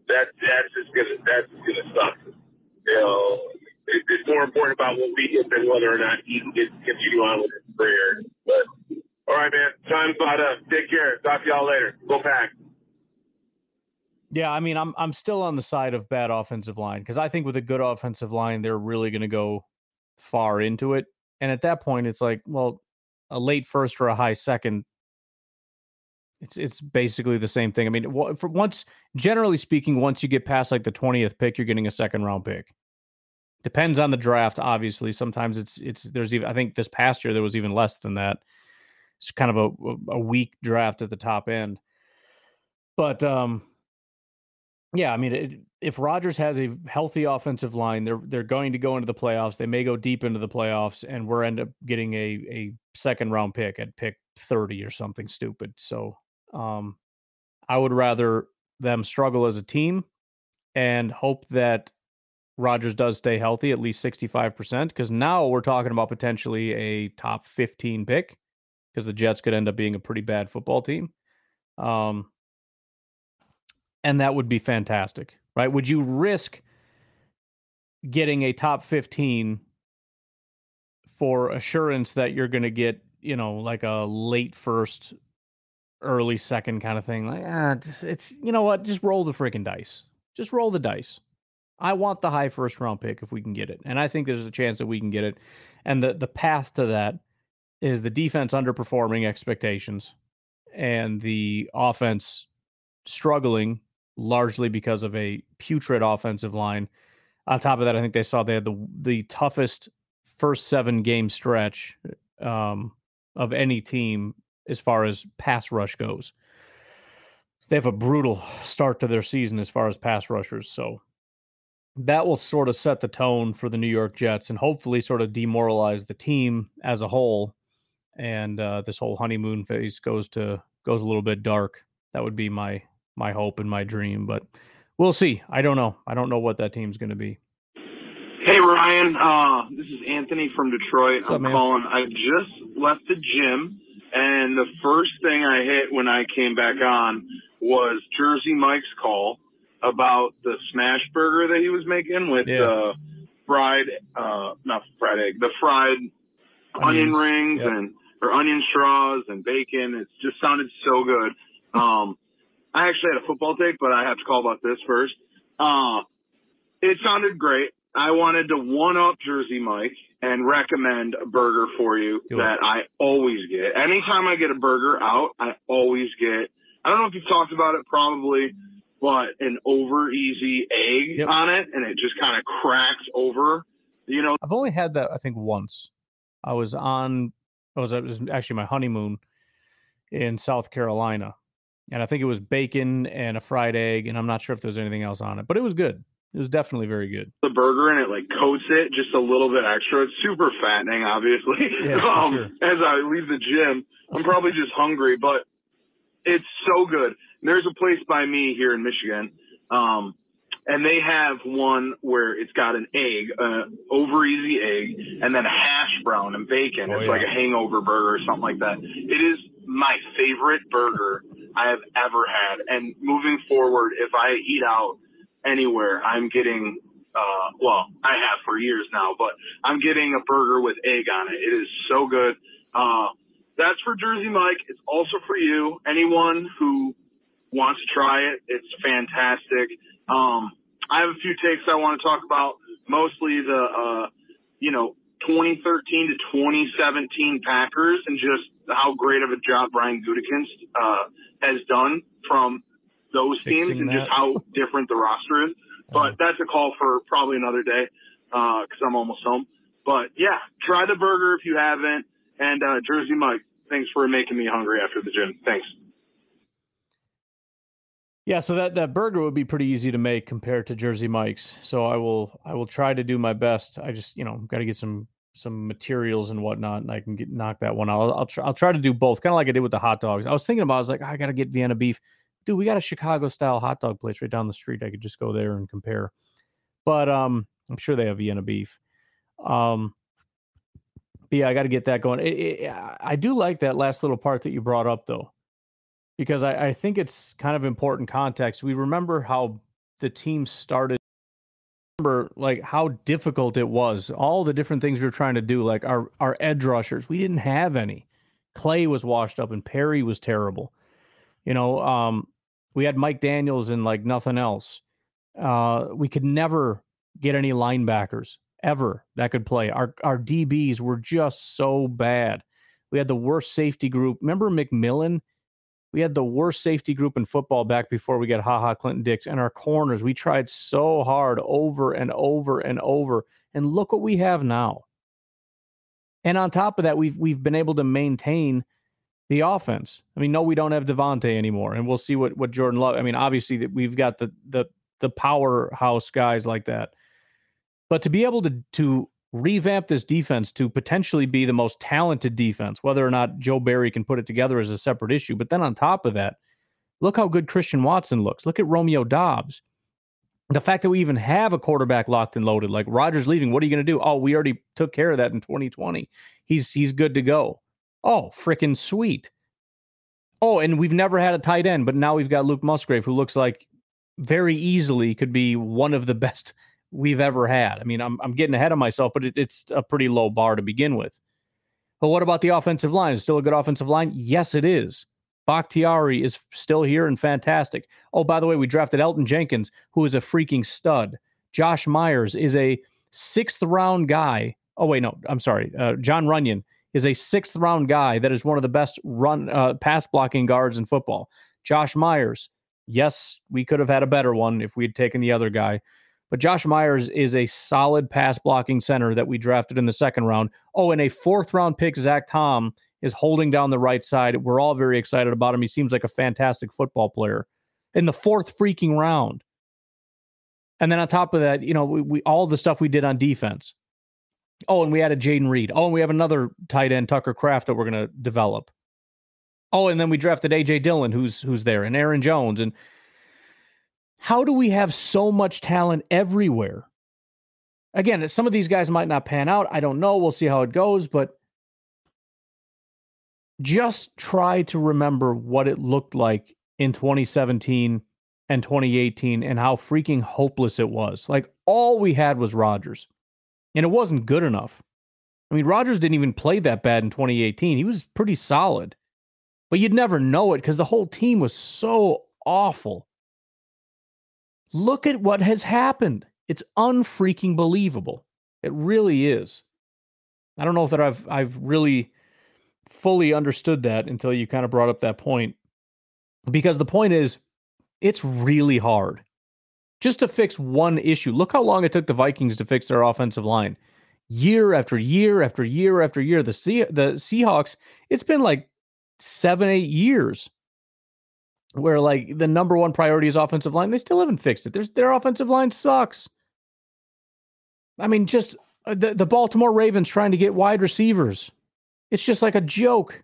that that's just gonna that's just gonna suck. You know, it's more important about what we get than whether or not he can get, continue on with his career. But all right, man, time's about up. Take care. Talk to y'all later. Go pack. Yeah, I mean, I'm I'm still on the side of bad offensive line because I think with a good offensive line, they're really going to go far into it. And at that point, it's like, well, a late first or a high second, it's it's basically the same thing. I mean, once, generally speaking, once you get past like the twentieth pick, you're getting a second round pick. Depends on the draft, obviously. Sometimes it's it's there's even I think this past year there was even less than that. It's kind of a a weak draft at the top end, but um, yeah, I mean, it, if Rodgers has a healthy offensive line, they're they're going to go into the playoffs. They may go deep into the playoffs, and we're end up getting a a second round pick at pick thirty or something stupid. So, um, I would rather them struggle as a team and hope that Rodgers does stay healthy at least sixty five percent. Because now we're talking about potentially a top fifteen pick because the Jets could end up being a pretty bad football team. Um, and that would be fantastic, right? Would you risk getting a top 15 for assurance that you're going to get, you know, like a late first, early second kind of thing? Like, ah, just, it's, you know what? Just roll the freaking dice. Just roll the dice. I want the high first round pick if we can get it. And I think there's a chance that we can get it. And the, the path to that is the defense underperforming expectations and the offense struggling largely because of a putrid offensive line. On top of that, I think they saw they had the the toughest first seven game stretch um, of any team as far as pass rush goes. They have a brutal start to their season as far as pass rushers, so that will sort of set the tone for the New York Jets and hopefully sort of demoralize the team as a whole. And uh, this whole honeymoon phase goes to goes a little bit dark. That would be my my hope and my dream. But we'll see. I don't know. I don't know what that team's going to be. Hey Ryan, uh, this is Anthony from Detroit. What's I'm up, calling. I just left the gym, and the first thing I hit when I came back on was Jersey Mike's call about the smash burger that he was making with Yeah. the fried, uh, not fried egg, the fried onion Onions, rings yep. and or onion straws and bacon. It just sounded so good. Um, I actually had a football take, but I have to call about this first. Uh, it sounded great. I wanted to one up Jersey Mike and recommend a burger for you Do that I always get. Anytime I get a burger out, I always get. I don't know if you've talked about it, probably, but an over easy egg Yep. on it, and it just kind of cracks over. You know, I've only had that I think once. I was on I was it was actually my honeymoon in South Carolina. And I think it was bacon and a fried egg, and I'm not sure if there was anything else on it, but it was good. It was definitely very good. the burger and it like coats it just a little bit extra. It's super fattening, obviously. Yeah, um, sure. As I leave the gym, I'm probably just hungry, but it's so good. There's a place by me here in Michigan, um, and they have one where it's got an egg, uh, over easy egg, and then a hash brown and bacon. Oh, it's yeah. like a hangover burger or something like that. It is my favorite burger I have ever had. And moving forward, if I eat out anywhere, I'm getting uh, well, I have for years now, but I'm getting a burger with egg on it. It is so good. Uh, that's for Jersey Mike. It's also for you. Anyone who wants to try it, it's fantastic. Um, I have a few takes I want to talk about, mostly the, uh, you know, 2013 to 2017 Packers and just how great of a job Brian Gutekunst uh, has done from those teams Fixing and just how different the roster is. But that's a call for probably another day because I'm almost home. But yeah, try the burger if you haven't. And uh, Jersey Mike, thanks for making me hungry after the gym. Thanks. Yeah, so that that burger would be pretty easy to make compared to Jersey Mike's. So I will I will try to do my best. I just you know got to get some some materials and whatnot, and I can get knock that one out. I'll I'll try, I'll try to do both, kind of like I did with the hot dogs. I was thinking about, I was like, I got to get Vienna beef, dude. We got a Chicago style hot dog place right down the street. I could just go there and compare. But um, I'm sure they have Vienna beef. Um, but yeah, I got to get that going. It, it, I do like that last little part that you brought up though because I, I think it's kind of important context. We remember how the team started. Remember, like how difficult it was. All the different things we were trying to do, like our our edge rushers, we didn't have any. Clay was washed up, and Perry was terrible. You know, um, we had Mike Daniels and like nothing else. Uh, we could never get any linebackers ever that could play. Our our DBs were just so bad. We had the worst safety group. Remember McMillian? We had the worst safety group in football back before we got Ha Ha Clinton Dix. And our corners, we tried so hard over and over and over. And look what we have now. And on top of that, we've we've been able to maintain the offense. I mean, no, we don't have Davante anymore, and we'll see what what Jordan Love. I mean, obviously that we've got the the the powerhouse guys like that, but to be able to to revamp this defense to potentially be the most talented defense, whether or not Joe Barry can put it together is a separate issue. But then on top of that, look how good Christian Watson looks. Look at Romeo Doubs. The fact that we even have a quarterback locked and loaded, like Rodgers leaving, what are you going to do? Oh, we already took care of that in 2020. He's he's good to go. Oh, freaking sweet. Oh, and we've never had a tight end, but now we've got Luke Musgrave, who looks like very easily could be one of the best we've ever had. I mean, I'm I'm getting ahead of myself, but it, it's a pretty low bar to begin with. But what about the offensive line? Is still a good offensive line? Yes, it is. Bakhtiari is still here and fantastic. Oh, by the way, we drafted Elgton Jenkins, who is a freaking stud. Josh Myers is a sixth round guy. Oh wait, no, I'm sorry. Uh, Jon Runyan is a sixth round guy that is one of the best run uh, pass blocking guards in football. Josh Myers, yes, we could have had a better one if we had taken the other guy. But Josh Myers is a solid pass blocking center that we drafted in the second round. Oh, and a fourth round pick, Zach Tom, is holding down the right side. We're all very excited about him. He seems like a fantastic football player in the fourth freaking round. And then on top of that, you know, we, we all the stuff we did on defense. Oh, and we added Jayden Reed. Oh, and we have another tight end, Tucker Kraft, that we're going to develop. Oh, and then we drafted AJ Dillon, who's who's there, and Aaron Jones. And how do we have so much talent everywhere? Again, some of these guys might not pan out. I don't know. We'll see how it goes, but just try to remember what it looked like in 2017 and 2018 and how freaking hopeless it was. Like all we had was Rodgers, and it wasn't good enough. I mean, Rodgers didn't even play that bad in 2018. He was pretty solid, but you'd never know it because the whole team was so awful. Look at what has happened. It's unfreaking believable. It really is. I don't know if that I've I've really fully understood that until you kind of brought up that point. Because the point is, it's really hard just to fix one issue. Look how long it took the Vikings to fix their offensive line. Year after year after year after year. The sea, the Seahawks, it's been like seven, eight years where like the number one priority is offensive line. They still haven't fixed it. There's, their offensive line sucks. I mean, just uh, the, the Baltimore Ravens trying to get wide receivers. It's just like a joke.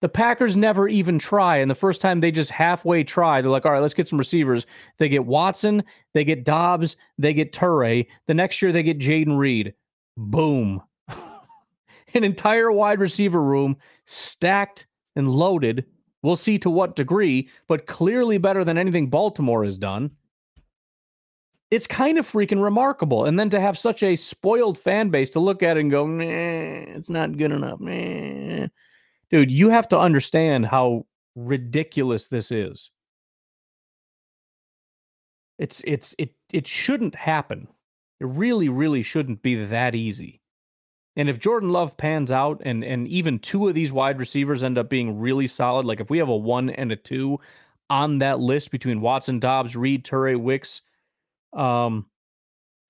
The Packers never even try. And the first time they just halfway try, they're like, all right, let's get some receivers. They get Watson, they get Doubs, they get Toure. The next year they get Jayden Reed. Boom. An entire wide receiver room stacked and loaded. We'll see to what degree, but clearly better than anything Baltimore has done it's kind of freaking remarkable. And then to have such a spoiled fan base to look at and go, it's not good enough. Nah. Dude, you have to understand how ridiculous this is. It's it's it it shouldn't happen. It really, really shouldn't be that easy. And if Jordan Love pans out and and even two of these wide receivers end up being really solid, like if we have a one and a two on that list between Watson, Doubs, Reed, Toure, Wicks, um,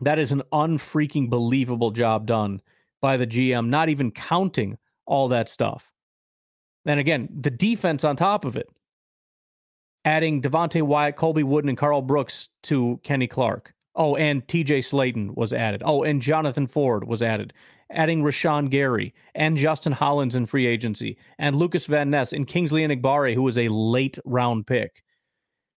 that is an unfreaking believable job done by the GM, not even counting all that stuff. And again, the defense on top of it, adding Devonte Wyatt, Colby Wooden, and Karl Brooks to Kenny Clark. Oh, and TJ Slaton was added. Oh, and Jonathan Ford was added. Adding Rashan Gary and Justin Hollins in free agency, and Lukas Van Ness and Kingsley Enagbare, who was a late round pick.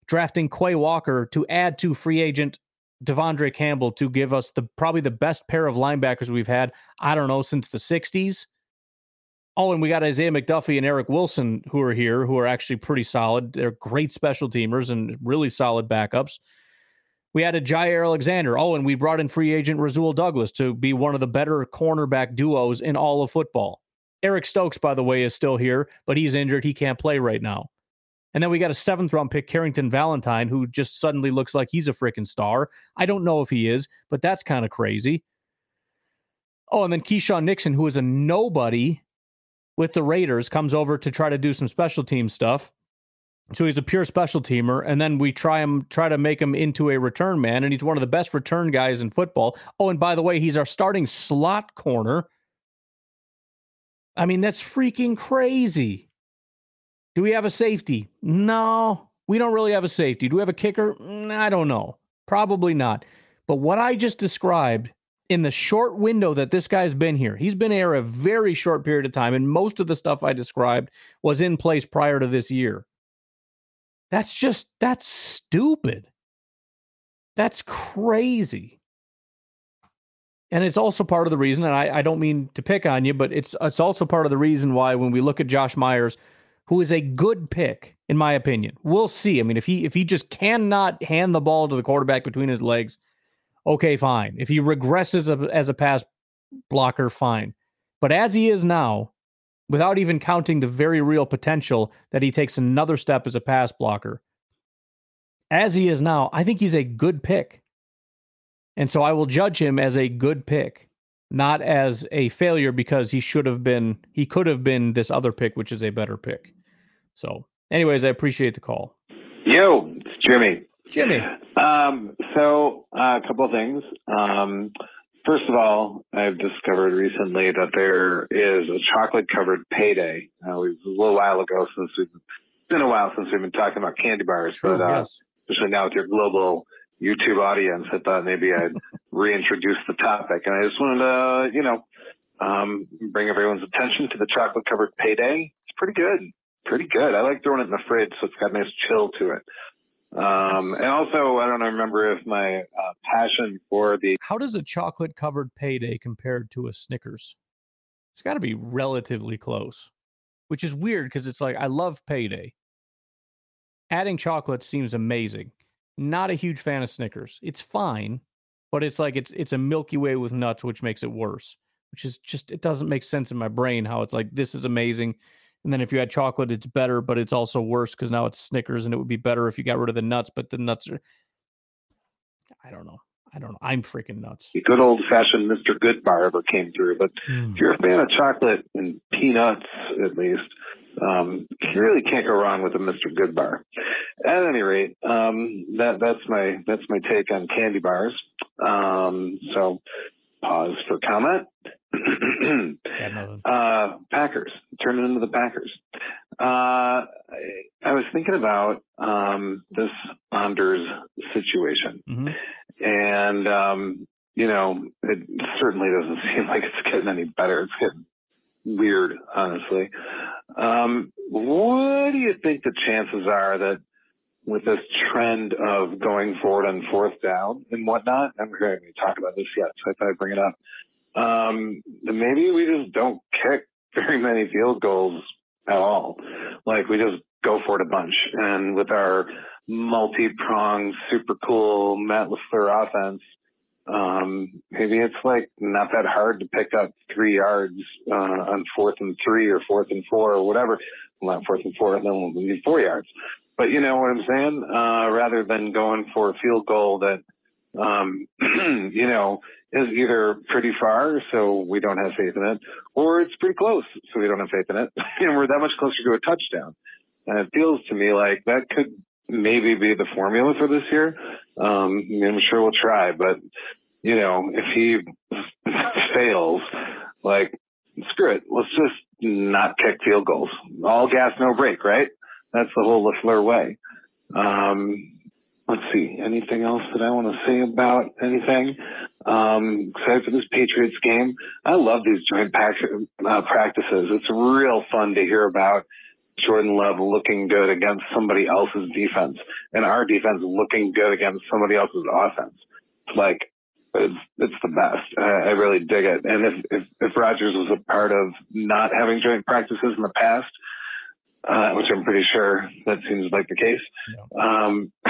Drafting Quay Walker to add to free agent De'Vondre Campbell to give us the probably the best pair of linebackers we've had, I don't know, since the 60s. Oh, and we got Isaiah McDuffie and Eric Wilson who are here, who are actually pretty solid. They're great special teamers and really solid backups. We had a Jaire Alexander. Oh, and we brought in free agent Rasul Douglas to be one of the better cornerback duos in all of football. Eric Stokes, by the way, is still here, but he's injured. He can't play right now. And then we got a seventh round pick, Carrington Valentine, who just suddenly looks like he's a freaking star. I don't know if he is, but that's kind of crazy. Oh, and then Keisean Nixon, who is a nobody with the Raiders, comes over to try to do some special team stuff. So he's a pure special teamer, and then we try him try to make him into a return man, and he's one of the best return guys in football. Oh, and by the way, he's our starting slot corner. I mean, that's freaking crazy. Do we have a safety? No, we don't really have a safety. Do we have a kicker? Mm, I don't know. Probably not. But what I just described in the short window that this guy's been here, he's been here a very short period of time, and most of the stuff I described was in place prior to this year. That's just, that's stupid. That's crazy. And it's also part of the reason, and I, I don't mean to pick on you, but it's it's also part of the reason why when we look at Josh Myers, who is a good pick in my opinion. We'll see. I mean, if he if he just cannot hand the ball to the quarterback between his legs, okay, fine. If he regresses as a pass blocker, fine. But as he is now, without even counting the very real potential that he takes another step as a pass blocker, as he is now, I think he's a good pick. And so I will judge him as a good pick not as a failure because he should have been, he could have been this other pick, which is a better pick. So, anyways, I appreciate the call. Yo, it's Jimmy. Jimmy. Um, so, uh, a couple of things. Um, first of all, I've discovered recently that there is a chocolate covered payday. Uh, it was a little while ago since we've it's been a while since we've been talking about candy bars, True, but uh, yes. especially now with your global YouTube audience, I thought maybe I'd reintroduce the topic. And I just wanted to, you know, um, bring everyone's attention to the chocolate covered payday. It's pretty good. Pretty good. I like throwing it in the fridge, so it's got a nice chill to it. Um, and also, I don't remember if my uh, passion for the. How does a chocolate covered payday compared to a Snickers? It's got to be relatively close, which is weird because it's like I love payday. Adding chocolate seems amazing. Not a huge fan of Snickers. It's fine, but it's like it's it's a Milky Way with nuts, which makes it worse. Which is just it doesn't make sense in my brain how it's like this is amazing, and then if you had chocolate, it's better, but it's also worse because now it's Snickers, and it would be better if you got rid of the nuts, but the nuts are. I don't know. I don't know. I'm freaking nuts. The good old fashioned Mr. Goodbar ever came through. But Mm. if you're a fan of chocolate and peanuts, at least, um, you really can't go wrong with a Mr. Goodbar. At any rate, um, that that's my that's my take on candy bars. Um, so pause for comment. uh, Packers turning into the Packers. Uh, I, was thinking about um, this Anders situation, and um, you know, it certainly doesn't seem like it's getting any better. It's getting weird, honestly. Um, what do you think the chances are that with this trend of going forward on fourth down and whatnot, I'm going to talk about this yet, so I thought I'd bring it up. Um, maybe we just don't kick very many field goals at all. Like we just go for it a bunch. And with our multi-pronged, super cool Matt LaFleur offense, um, maybe it's like not that hard to pick up three yards uh, on fourth and three or fourth and four or whatever. Well, not fourth and four, and then we'll need four yards. But you know what I'm saying? Uh, rather than going for a field goal that, um, you know, is either pretty far, so we don't have faith in it, or it's pretty close, so we don't have faith in it, and we're that much closer to a touchdown. And it feels to me like that could maybe be the formula for this year. Um, I'm sure we'll try, but you know, if he fails, like screw it, let's just not kick field goals. All gas, no break, right? That's the whole Lafleur way. Um, let's see, anything else that I want to say about anything? Um, excited for this Patriots game. I love these joint pack, uh, practices. It's real fun to hear about Jordan Love looking good against somebody else's defense and our defense looking good against somebody else's offense. Like, it's, it's the best. I, I really dig it. And if, if, if Rodgers was a part of not having joint practices in the past, uh, which I'm pretty sure that seems like the case. Um,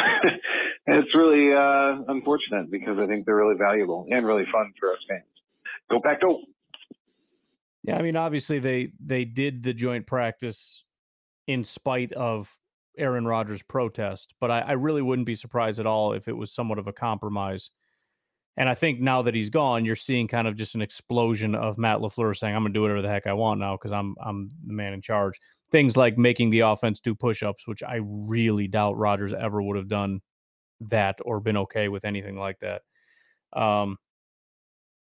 it's really uh, unfortunate because I think they're really valuable and really fun for us fans. Go back, go. Yeah, I mean, obviously they they did the joint practice in spite of Aaron Rodgers' protest, but I, I really wouldn't be surprised at all if it was somewhat of a compromise. And I think now that he's gone, you're seeing kind of just an explosion of Matt Lafleur saying, "I'm going to do whatever the heck I want now because I'm I'm the man in charge." Things like making the offense do push-ups, which I really doubt Rodgers ever would have done that or been okay with anything like that. Um,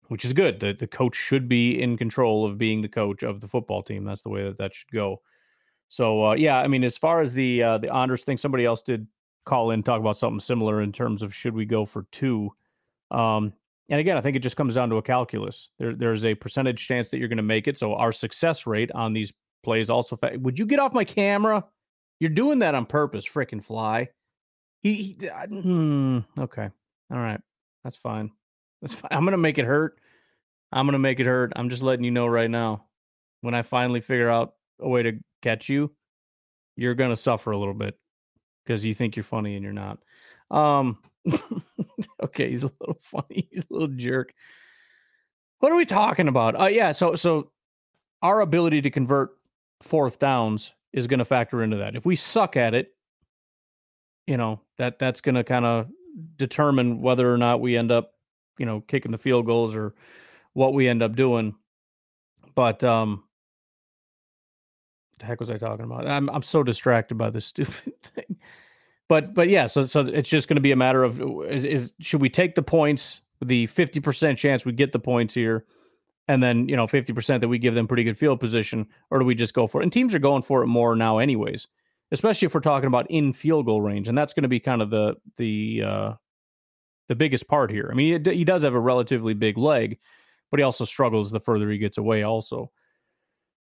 which is good. The the coach should be in control of being the coach of the football team. That's the way that that should go. So uh, yeah, I mean, as far as the uh, the Anders thing, somebody else did call in talk about something similar in terms of should we go for two. Um, and again, I think it just comes down to a calculus. There, there's a percentage chance that you're going to make it. So our success rate on these plays also. Fa- Would you get off my camera? You're doing that on purpose, freaking fly. He, he I- hmm, okay, all right, that's fine. That's fine. I'm gonna make it hurt. I'm gonna make it hurt. I'm just letting you know right now. When I finally figure out a way to catch you, you're gonna suffer a little bit because you think you're funny and you're not. Um, okay, he's a little funny. He's a little jerk. What are we talking about? Uh, yeah, so so our ability to convert fourth downs is going to factor into that. If we suck at it, you know that that's going to kind of determine whether or not we end up, you know, kicking the field goals or what we end up doing. But um, the heck was I talking about? I'm I'm so distracted by this stupid thing. But but yeah, so so it's just going to be a matter of is, is should we take the points, the 50% chance we get the points here, and then you know 50% that we give them pretty good field position, or do we just go for it? And teams are going for it more now, anyways. Especially if we're talking about in field goal range, and that's going to be kind of the the uh, the biggest part here. I mean, he does have a relatively big leg, but he also struggles the further he gets away. Also,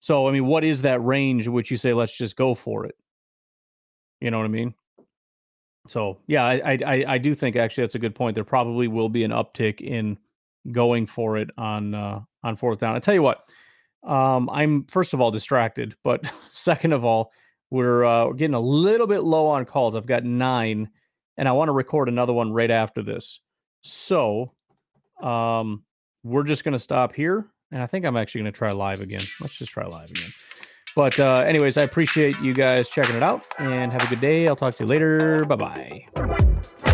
so I mean, what is that range which you say let's just go for it? You know what I mean? So yeah, I, I I do think actually that's a good point. There probably will be an uptick in going for it on uh, on fourth down. I tell you what, um, I'm first of all distracted, but second of all, we're uh, we're getting a little bit low on calls. I've got nine, and I want to record another one right after this. So, um, we're just gonna stop here, and I think I'm actually gonna try live again. Let's just try live again. But uh, anyways, I appreciate you guys checking it out, and have a good day. I'll talk to you later. Bye bye.